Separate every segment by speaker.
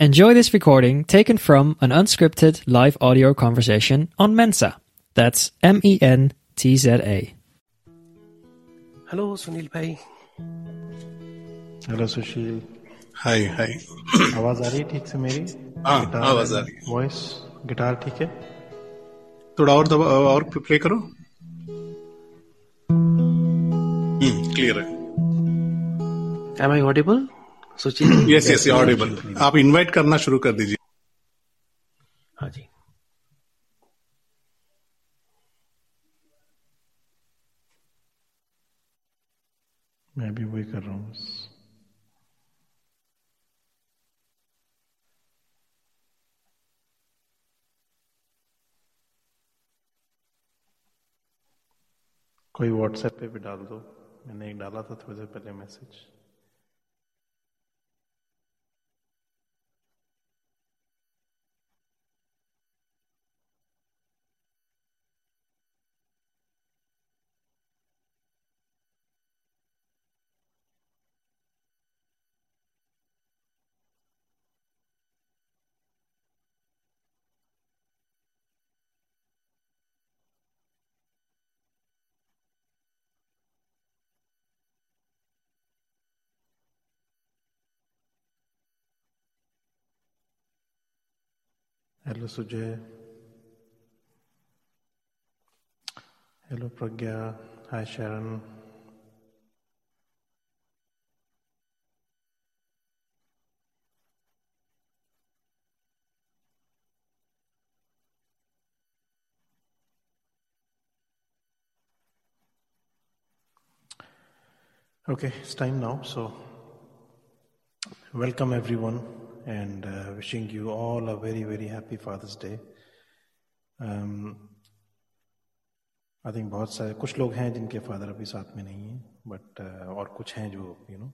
Speaker 1: Enjoy this recording taken from an unscripted live audio conversation on Mensa. That's M E N T Z A.
Speaker 2: Hello Sunil भाई
Speaker 3: hello सुशील
Speaker 4: हाय हाय
Speaker 3: आवाज आ रही है ठीक से मेरी
Speaker 4: हाँ, आवाज आ रही है।
Speaker 3: वॉइस गिटार ठीक है
Speaker 4: थोड़ा और दबा और प्ले करो हम्म क्लियर है
Speaker 2: am I Audible
Speaker 4: yes yes audible आप इनवाइट करना शुरू कर दीजिए।
Speaker 2: हाँ जी।
Speaker 3: मैं भी वही कर रहा हूँ। बस कोई व्हाट्सएप पे भी डाल दो। मैंने एक डाला था थोड़ी देर पहले message. Hello Sujay. Hello Pragya. Hi Sharon. Okay, it's time now. So, welcome everyone. And uh, wishing you all a very, very happy Father's Day. Um, I think बहुत सारे कुछ लोग हैं जिनके फादर अभी साथ में नहीं हैं बट और कुछ हैं जो यू नो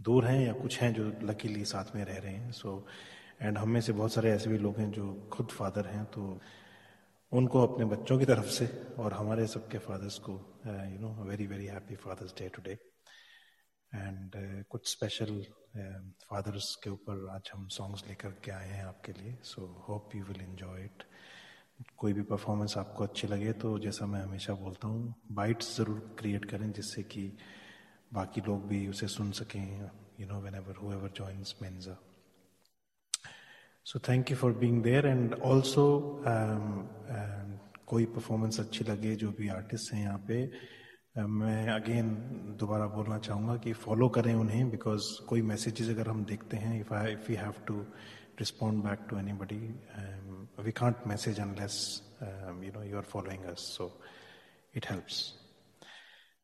Speaker 3: दूर हैं या कुछ हैं जो लकीली साथ में रह रहे हैं सो एंड हम में से बहुत सारे ऐसे भी लोग हैं जो खुद फादर हैं तो उनको अपने बच्चों की तरफ़ से और हमारे सबके फादर्स को you know very very happy fathers day today and uh, कुछ स्पेशल फादर्स uh, के ऊपर आज हम सॉन्ग्स लेकर के आए हैं आपके लिए so hope you will enjoy it कोई भी परफॉर्मेंस आपको अच्छी लगे तो जैसा मैं हमेशा बोलता हूँ बाइट्स ज़रूर क्रिएट करें जिससे कि बाकी लोग भी उसे सुन सकें you know whenever whoever joins मेन्जा so thank you for being there and also कोई परफॉर्मेंस अच्छी लगे जो भी आर्टिस्ट हैं यहाँ पे मैं अगेन दोबारा बोलना चाहूँगा कि फॉलो करें उन्हें बिकॉज़ कोई मैसेजेस अगर हम देखते हैं if I if you have to respond back to anybody we can't message unless you know you are following us so it helps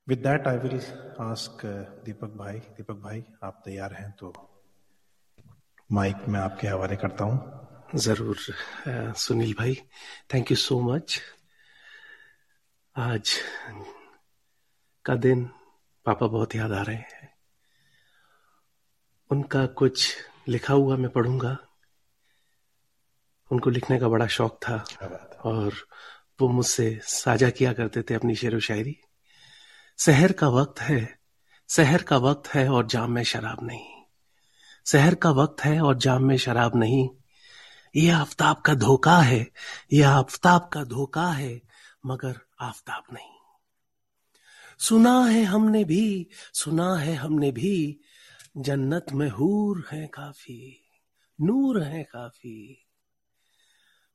Speaker 3: with that I will ask Deepak भाई दीपक भाई आप तैयार हैं तो माइक में आपके हवाले करता हूँ।
Speaker 2: ज़रूर uh, सुनील भाई थैंक यू सो मच आज का दिन पापा बहुत याद आ रहे हैं। उनका कुछ लिखा हुआ मैं पढ़ूँगा। उनको लिखने का बड़ा शौक था और वो मुझसे साझा किया करते थे अपनी शेर व शायरी। शहर का वक्त है शहर का वक्त है और जाम में शराब नहीं। शहर का वक्त है और जाम में शराब नहीं। ये आफताब का धोखा है ये आफताब का धोखा है मगर आफताब नहीं। सुना है हमने भी, सुना है हमने भी। जन्नत में हूर है काफ़ी, नूर है काफ़ी।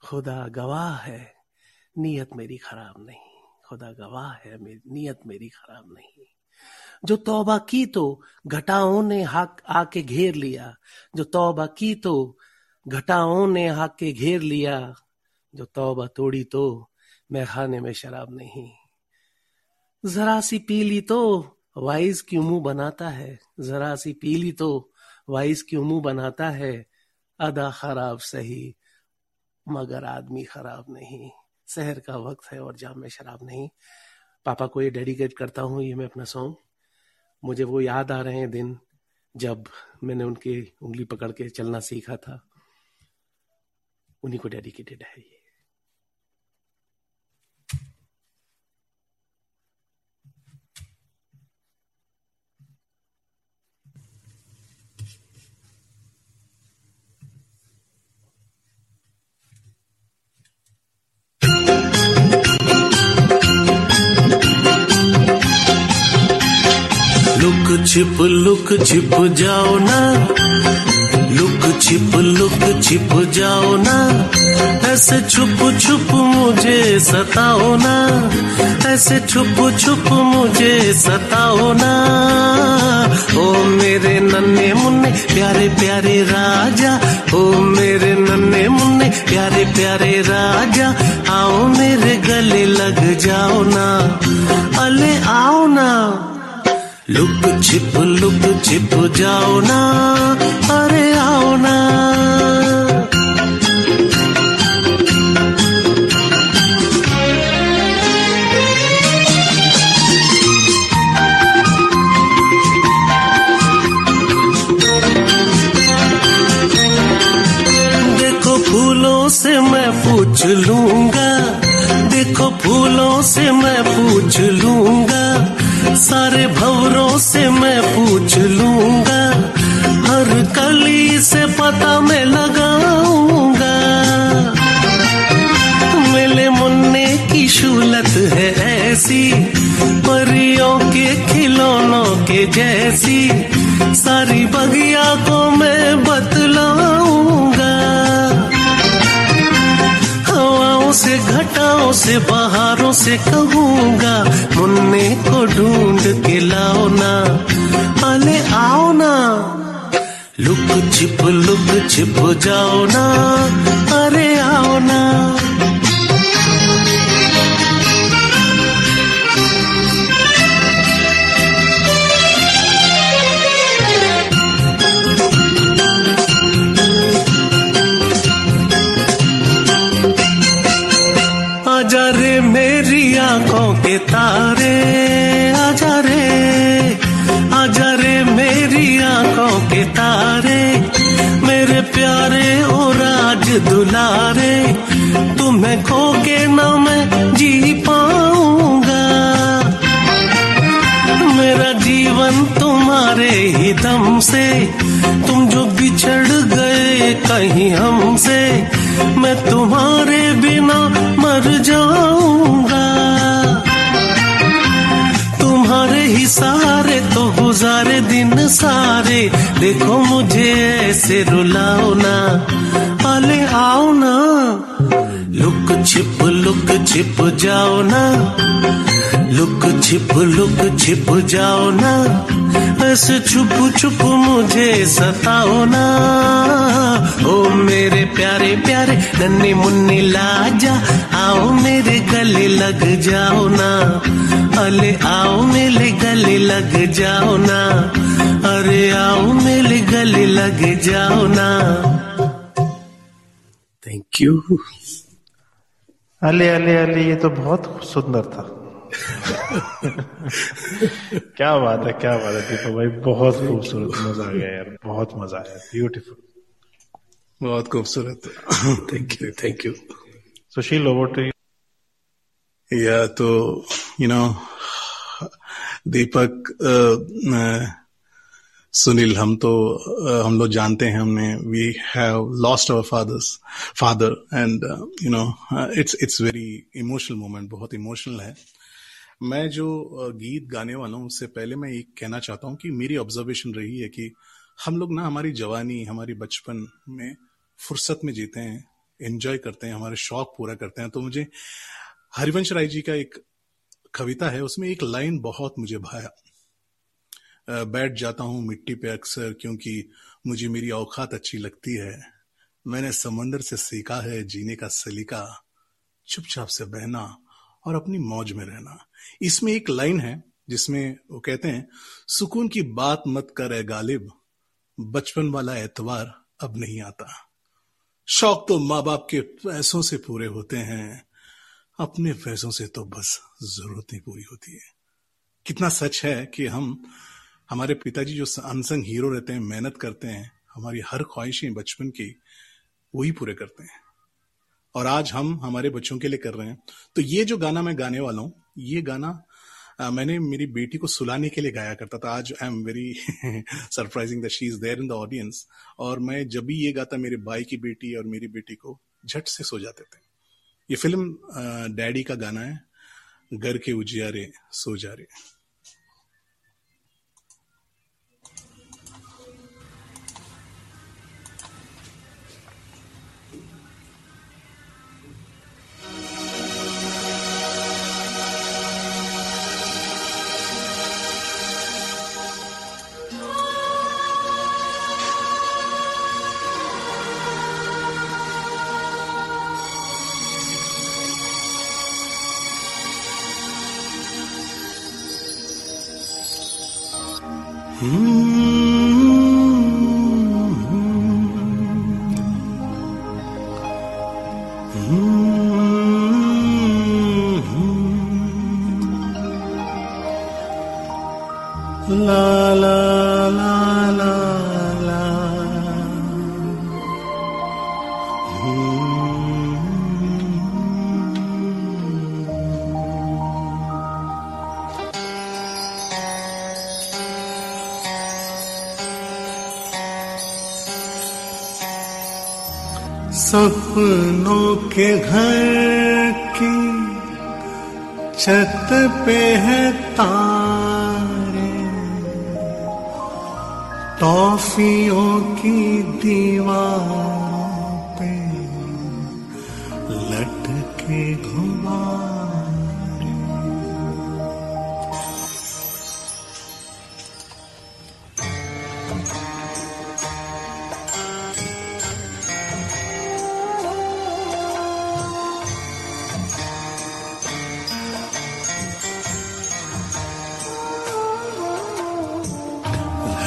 Speaker 2: खुदा गवाह है, नीयत मेरी खराब नहीं। खुदा गवाह है नीयत मेरी खराब नहीं। जो तौबा की तो घटाओं ने हाक, आके घेर लिया। जो तौबा की तो घटाओं ने आके घेर लिया। जो तौबा तोड़ी तो मैं खाने में शराब नहीं। जरा सी पी ली तो वाइज क्यों मुँह बनाता है? जरा सी पी ली तो वाइज क्यों मुँह बनाता है? अदा खराब सही, मगर आदमी खराब नहीं। शहर का वक्त है और जाम में शराब नहीं। पापा को ये डेडिकेट करता हूँ, ये मैं अपना सॉन्ग। मुझे वो याद आ रहे हैं दिन जब मैंने उनकी उंगली पकड़ के चलना सीखा था। उन्हीं को डेडिकेटेड है ये। छिप लुक छिप जाओ ना। लुक छिप लुक छिप जाओ ना। ऐसे छुप छुप मुझे सताओ ना। ऐसे छुप छुप मुझे सताओ ना। ओ मेरे नन्हे मुन्ने, प्यारे प्यारे राजा। ओ मेरे नन्हे मुन्ने, प्यारे प्यारे राजा। आओ मेरे गले लग जाओ ना। अले आओ ना। लुक छिप लुक छिप जाओ ना, अरे आओ ना। देखो फूलों से मैं पूछ लूँगा, देखो फूलों से मैं पूछ लूँगा सारे भवरों से मैं पूछ लूँगा, हर कली से पता मैं लगाऊँगा। मेले मुन्ने की शूलत है ऐसी, परियों के खिलौनों के जैसी, सारी बगिया को घटाओं से बहारों से कहूँगा, मुन्ने को ढूंढ के लाओ ना। अले आओ ना। लुक छिप लुक छिप जाओ ना। अरे दुलारे, तुम्हें खो के ना मैं जी पाऊँगा। मेरा जीवन तुम्हारे ही दम से, तुम जो बिछड़ गए कहीं हमसे, मैं तुम्हारे बिना मर जाऊँगा। तुम्हारे ही सारे तो गुजारे दिन सारे, देखो मुझे ऐसे रुलाओ ना अले आओ ना। लुक छिप लुक छिप जाओ ना। लुक छिप लुक छिप जाओ ना। ऐसे छुप छुप मुझे सताओ ना। ओ मेरे प्यारे प्यारे नन्हे मुन्ने लाजा, आओ मेरे गले लग जाओ ना। अले आओ मेरे गले लग जाओ ना। अरे आओ मेरे गले लग जाओ ना। थैंक यू
Speaker 3: अले अले अले ये तो बहुत सुंदर था। क्या बात है क्या बात है दीपक भाई बहुत खूबसूरत मज़ा आ गया यार बहुत मज़ा आया ब्यूटीफुल
Speaker 5: बहुत खूबसूरत।
Speaker 2: Thank you thank you
Speaker 3: Sushil over to
Speaker 5: या तो यू नो दीपक सुनील, हम तो हम लोग जानते हैं हमने we have lost our fathers father and you know it's it's very emotional moment बहुत इमोशनल है। मैं जो गीत गाने वाला हूँ, उससे पहले मैं एक कहना चाहता हूँ कि मेरी ऑब्जर्वेशन रही है कि हम लोग ना हमारी जवानी, हमारी बचपन में फुर्सत में जीते हैं एंजॉय करते हैं, हमारे शौक पूरा करते हैं। तो मुझे हरिवंश राय जी का एक कविता है, उसमें एक लाइन बहुत मुझे भाया बैठ जाता हूँ मिट्टी पे अक्सर क्योंकि मुझे मेरी औकात अच्छी लगती है। मैंने समंदर से सीखा है जीने का सलीका, चुपचाप से बहना और अपनी मौज में रहना। इसमें एक लाइन है जिसमें वो कहते हैं, सुकून की बात मत कर ए गालिब, बचपन वाला एतवार अब नहीं आता। शौक तो माँ बाप के पैसों से पूरे होते हैं। अपने पैसों से तो बस ज़रूरत नहीं पूरी होती है। कितना सच है कि हम हमारे पिताजी जो अनसंग हीरो रहते हैं मेहनत करते हैं हमारी हर ख्वाहिशें बचपन की वही पूरे करते हैं। और आज हम हमारे बच्चों के लिए कर रहे हैं। तो ये जो गाना मैं गाने वाला हूँ ये गाना आ, मैंने मेरी बेटी को सुलाने के लिए गाया करता था। आज I am very surprising that she is there in the audience और मैं जब भी ये गाता मेरे भाई की बेटी और मेरी बेटी को झट से सो जाते थे। ये फ़िल्म डैडी का गाना है घर के उजियारे सो जा रे
Speaker 4: सपनों के घर की छत पे है तारे। टॉफियों की दीवारों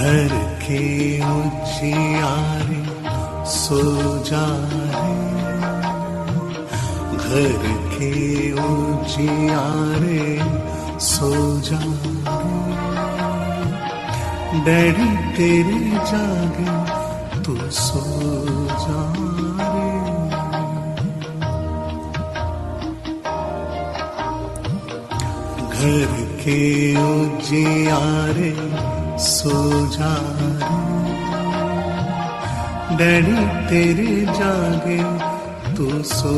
Speaker 4: घर के उजियारे सो जा घर के उजियारे सो जा डैडी तेरे जागे, तू सो जा घर के उजियारे सो जा रे डैडी तेरे जागे तू सो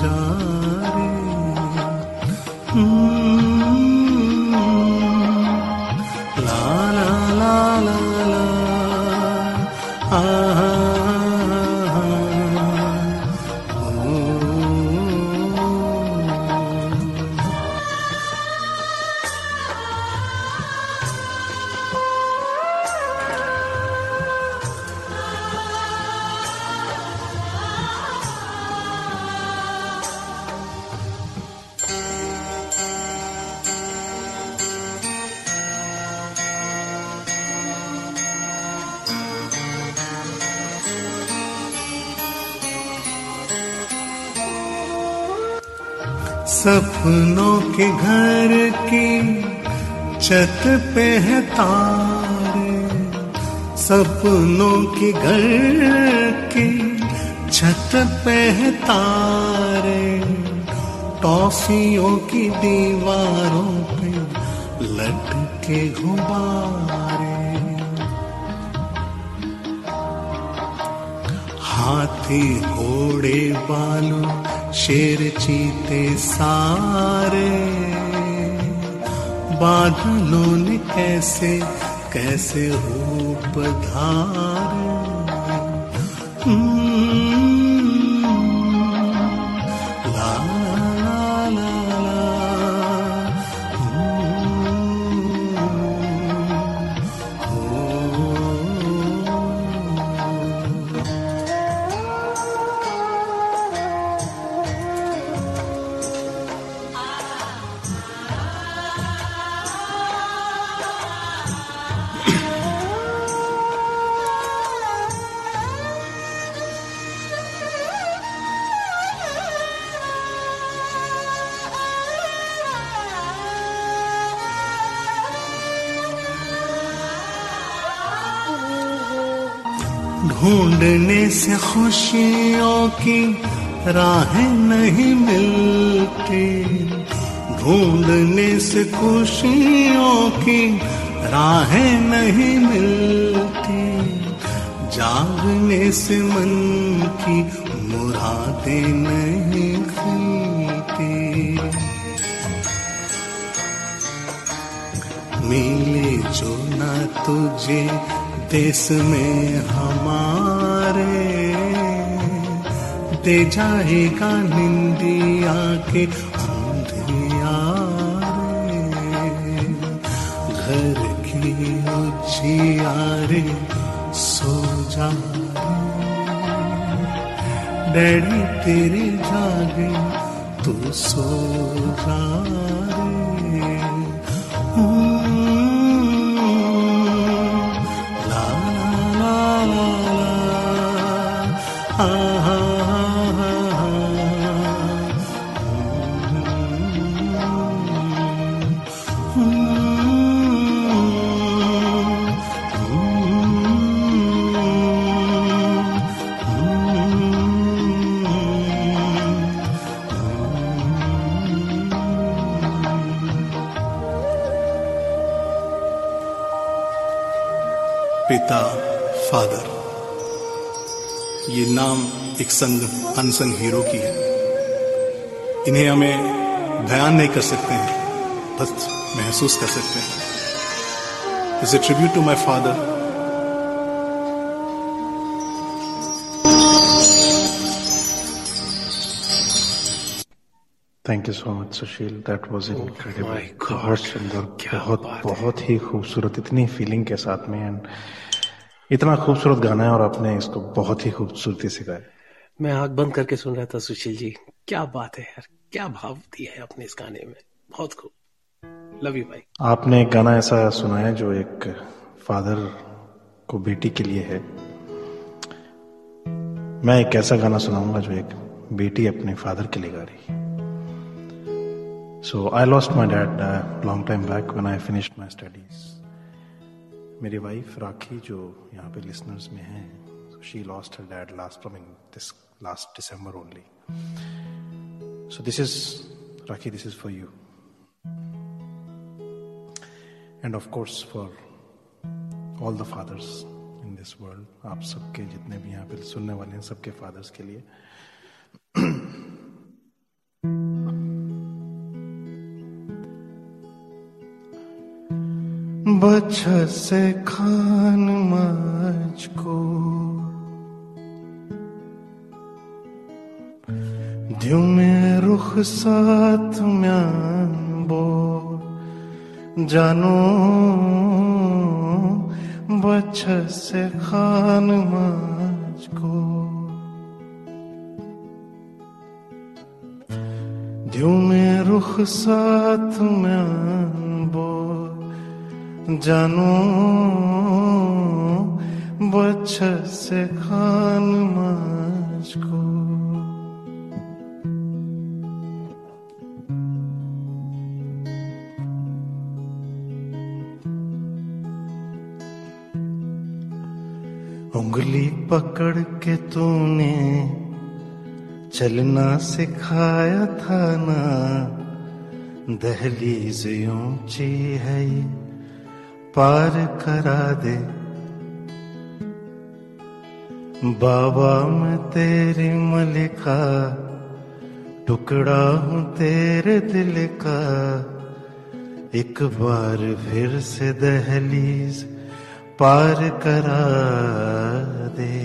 Speaker 4: जा रे सपनों के घर की छत पे है तारे। सपनों के घर की छत पे है तारे। टॉफियों की दीवारों पे लटके गुब्बारे। हाथी घोड़े बालू शेर चीते सारे। बादलों ने कैसे कैसे रूप धारे। ढूँढने से खुशियों की राहें नहीं मिलती। ढूँढने से खुशियों की राहें नहीं मिलती। जागने से मन की मुरादें नहीं खिलती मिले जो ना तुझे देश में हमारे दे जाएगा निंदिया के अंधिया घर की उजियारे सो जा डैडी तेरे जागे, तू सो जा पिता फादर। ये नाम एक संग अनसंग हीरो की है। इन्हें हमें बयान नहीं कर सकते हैं बस महसूस कर सकते हैं। Is a tribute to my father
Speaker 3: thank you so much Sushil that was
Speaker 2: my incredible
Speaker 3: बहुत सुंदर बहुत बहुत ही खूबसूरत इतनी फीलिंग के साथ में। एंड इतना खूबसूरत गाना है और आपने इसको बहुत ही खूबसूरती से गाया।
Speaker 2: मैं आँख बंद करके सुन रहा था सुशील जी। क्या बात है यार क्या भाव दिया है आपने इस गाने में। बहुत खूब। लव यू भाई
Speaker 3: आपने एक गाना ऐसा सुनाया जो एक फादर को बेटी के लिए है। मैं एक ऐसा गाना सुनाऊँगा जो एक बेटी अपने फादर के लिए गा रही so I lost my dad long time back when I finished my studies मेरी वाइफ राखी, जो यहाँ पे लिसनर्स में है she lost her dad last from this last December only so this is Rakhi this is for you and of course for all the fathers in this world आप सबके जितने भी यहाँ पे सुनने वाले हैं, सबके फादर्स के लिए बच्चा से खान को। द्यू में रुख साथ म्यान बो। जानो बच्चा से खान माज को। द्यू में रुख साथ म्यान जानो बच्चा से खान को। उंगली पकड़ के तूने चलना सिखाया था ना, दहलीज ऊँची है ये। पार करा दे। बाबा, मैं तेरी मलिका, टुकड़ा हूँ तेरे दिल का। एक बार फिर से दहलीज पार करा दे।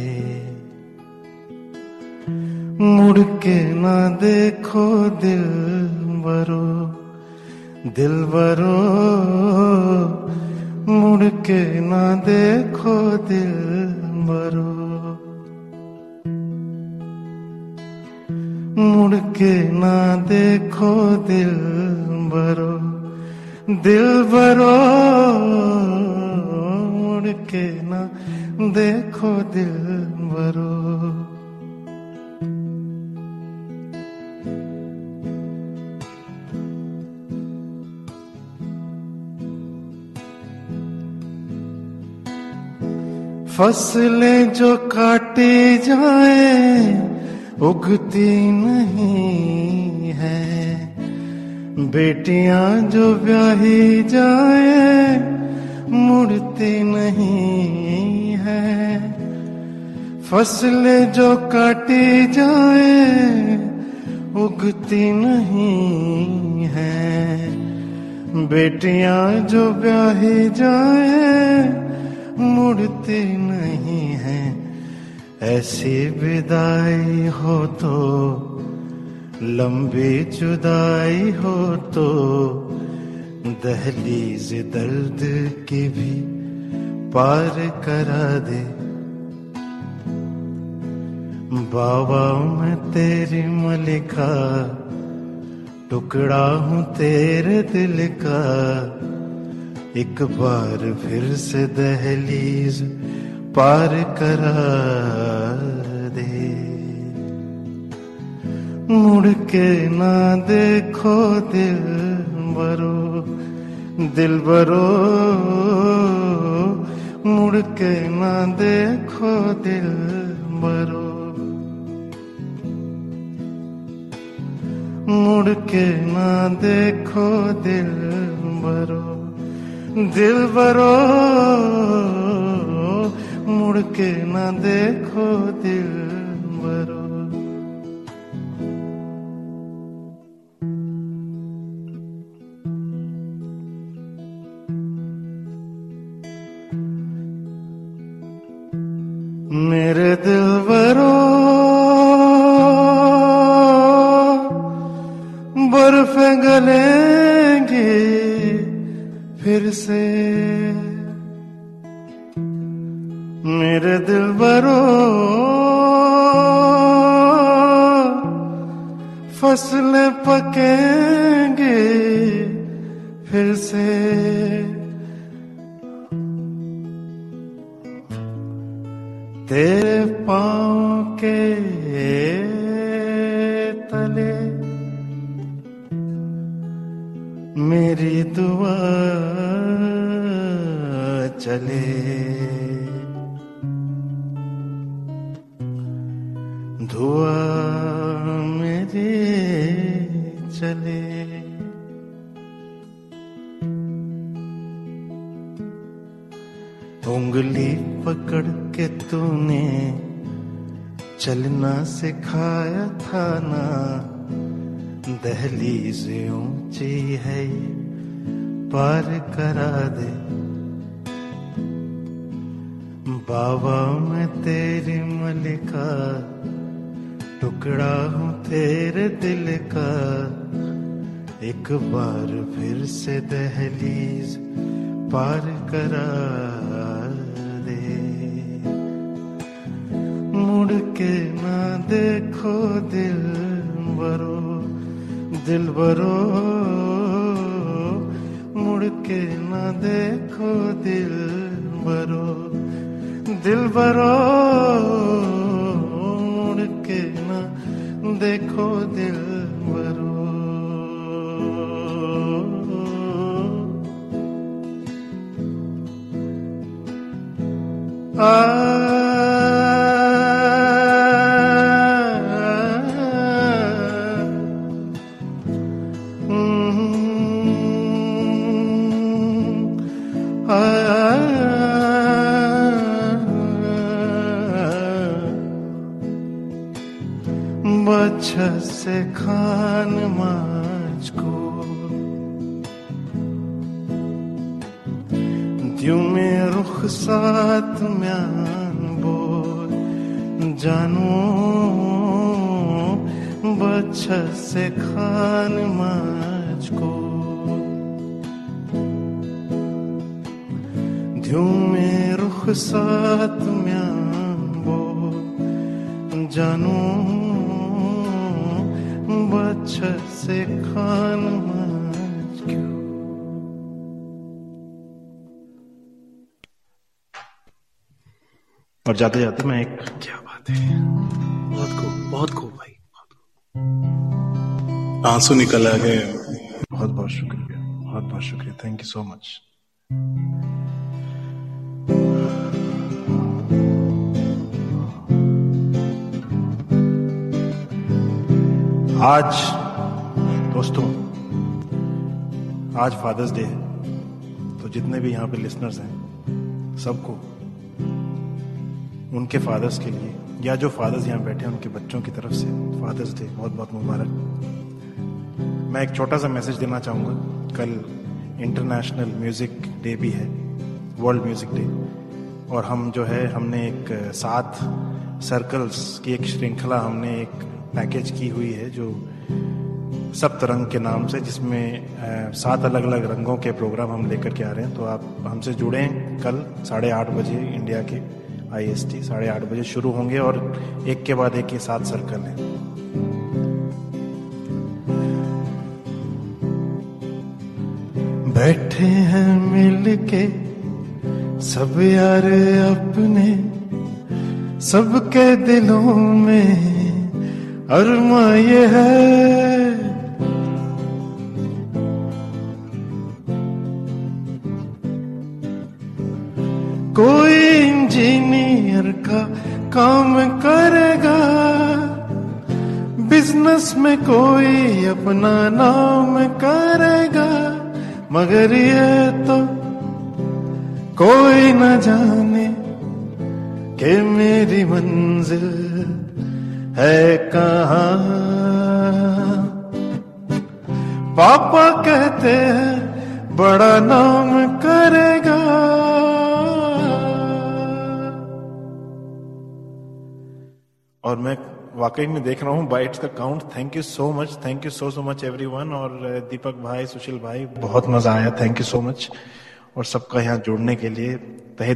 Speaker 3: मुड़ के ना देखो दिल बरो दिल बरो मुड़ के ना देखो दिल बरो मुड़ के ना देखो दिल बरो दिल बरो मुड़ के ना देखो दिल बरो फ़सलें जो काटी जाए, उगती नहीं है। बेटियाँ जो ब्याही जाए, मुड़ती नहीं है। फ़सलें जो काटी जाए, उगती नहीं है। बेटियाँ जो ब्याही जाए मुड़ती नहीं है। ऐसी विदाई हो तो लंबी जुदाई हो तो दहलीज दर्द की भी पार करा दे। बाबा मैं तेरी मलिका, टुकड़ा हूँ तेरे दिल का एक बार फिर से दहलीज पार करा दे। मुड़ के ना देखो दिल बरो दिल बरो। मुड़ के ना देखो दिल बरो। मुड़ के ना देखो दिल बरो। दिल बरो मुड़ के ना देखो दिल। मेरी दुआ चले। दुआ मेरी चले। उंगली पकड़ के तूने चलना सिखाया था ना। दहलीज ऊँची है, पार करा दे। बाबा, मैं तेरी मलिका, टुकड़ा हूँ तेरे दिल का। एक बार फिर से दहलीज पार करा दे। मुड़ के ना देखो दिल बरो दिल बरो मुड़ के न देखो दिल बरो दिल बरो मुड़ के न देखो दिल से खान माच को। द्यू में रुख साथ म्यान बोल, जानू बच्चा से खान माच को। द्यू में रुख साथ म्यान बोल, जानू बच्चा से खान क्यों? और जाते जाते मैं एक
Speaker 2: क्या बात है? बहुत खूब बहुत खूब भाई बहुत
Speaker 4: आँसू निकल आ गए।
Speaker 3: बहुत बहुत शुक्रिया बहुत बहुत शुक्रिया। थैंक यू सो मच आज, दोस्तों, आज फादर्स डे है। तो जितने भी यहाँ पे लिसनर्स हैं, सबको, उनके फादर्स के लिए, या जो फादर्स यहाँ बैठे हैं, उनके बच्चों की तरफ़ से फादर्स डे बहुत बहुत मुबारक। मैं एक छोटा सा मैसेज देना चाहूँगा। कल इंटरनेशनल म्यूज़िक डे भी है वर्ल्ड म्यूज़िक डे और हम जो है, हमने एक सात सर्कल्स की एक श्रृंखला, हमने एक पैकेज की हुई है जो सप्त रंग के नाम से, जिसमें सात अलग अलग रंगों के प्रोग्राम हम लेकर के आ रहे हैं। तो आप हमसे जुड़ें कल साढ़े आठ बजे इंडिया के आई एस टी साढ़े आठ बजे शुरू होंगे और एक के बाद एक ये सात सर्कल हैं। बैठे हैं मिलके, सब यार अपने, सबके दिलों में अरमा ये है। कोई इंजीनियर का काम करेगा, बिज़नेस में कोई अपना नाम करेगा, मगर ये तो कोई न जाने के मेरी मंजिल है कहाँ? पापा कहते हैं बड़ा नाम करेगा। और मैं वाकई में देख रहा हूँ बाइट्स का count thank you so much thank you so so much everyone और दीपक भाई, सुशील भाई, बहुत मज़ा आया थैंक यू सो मच और सबका यहाँ जुड़ने के लिए तहे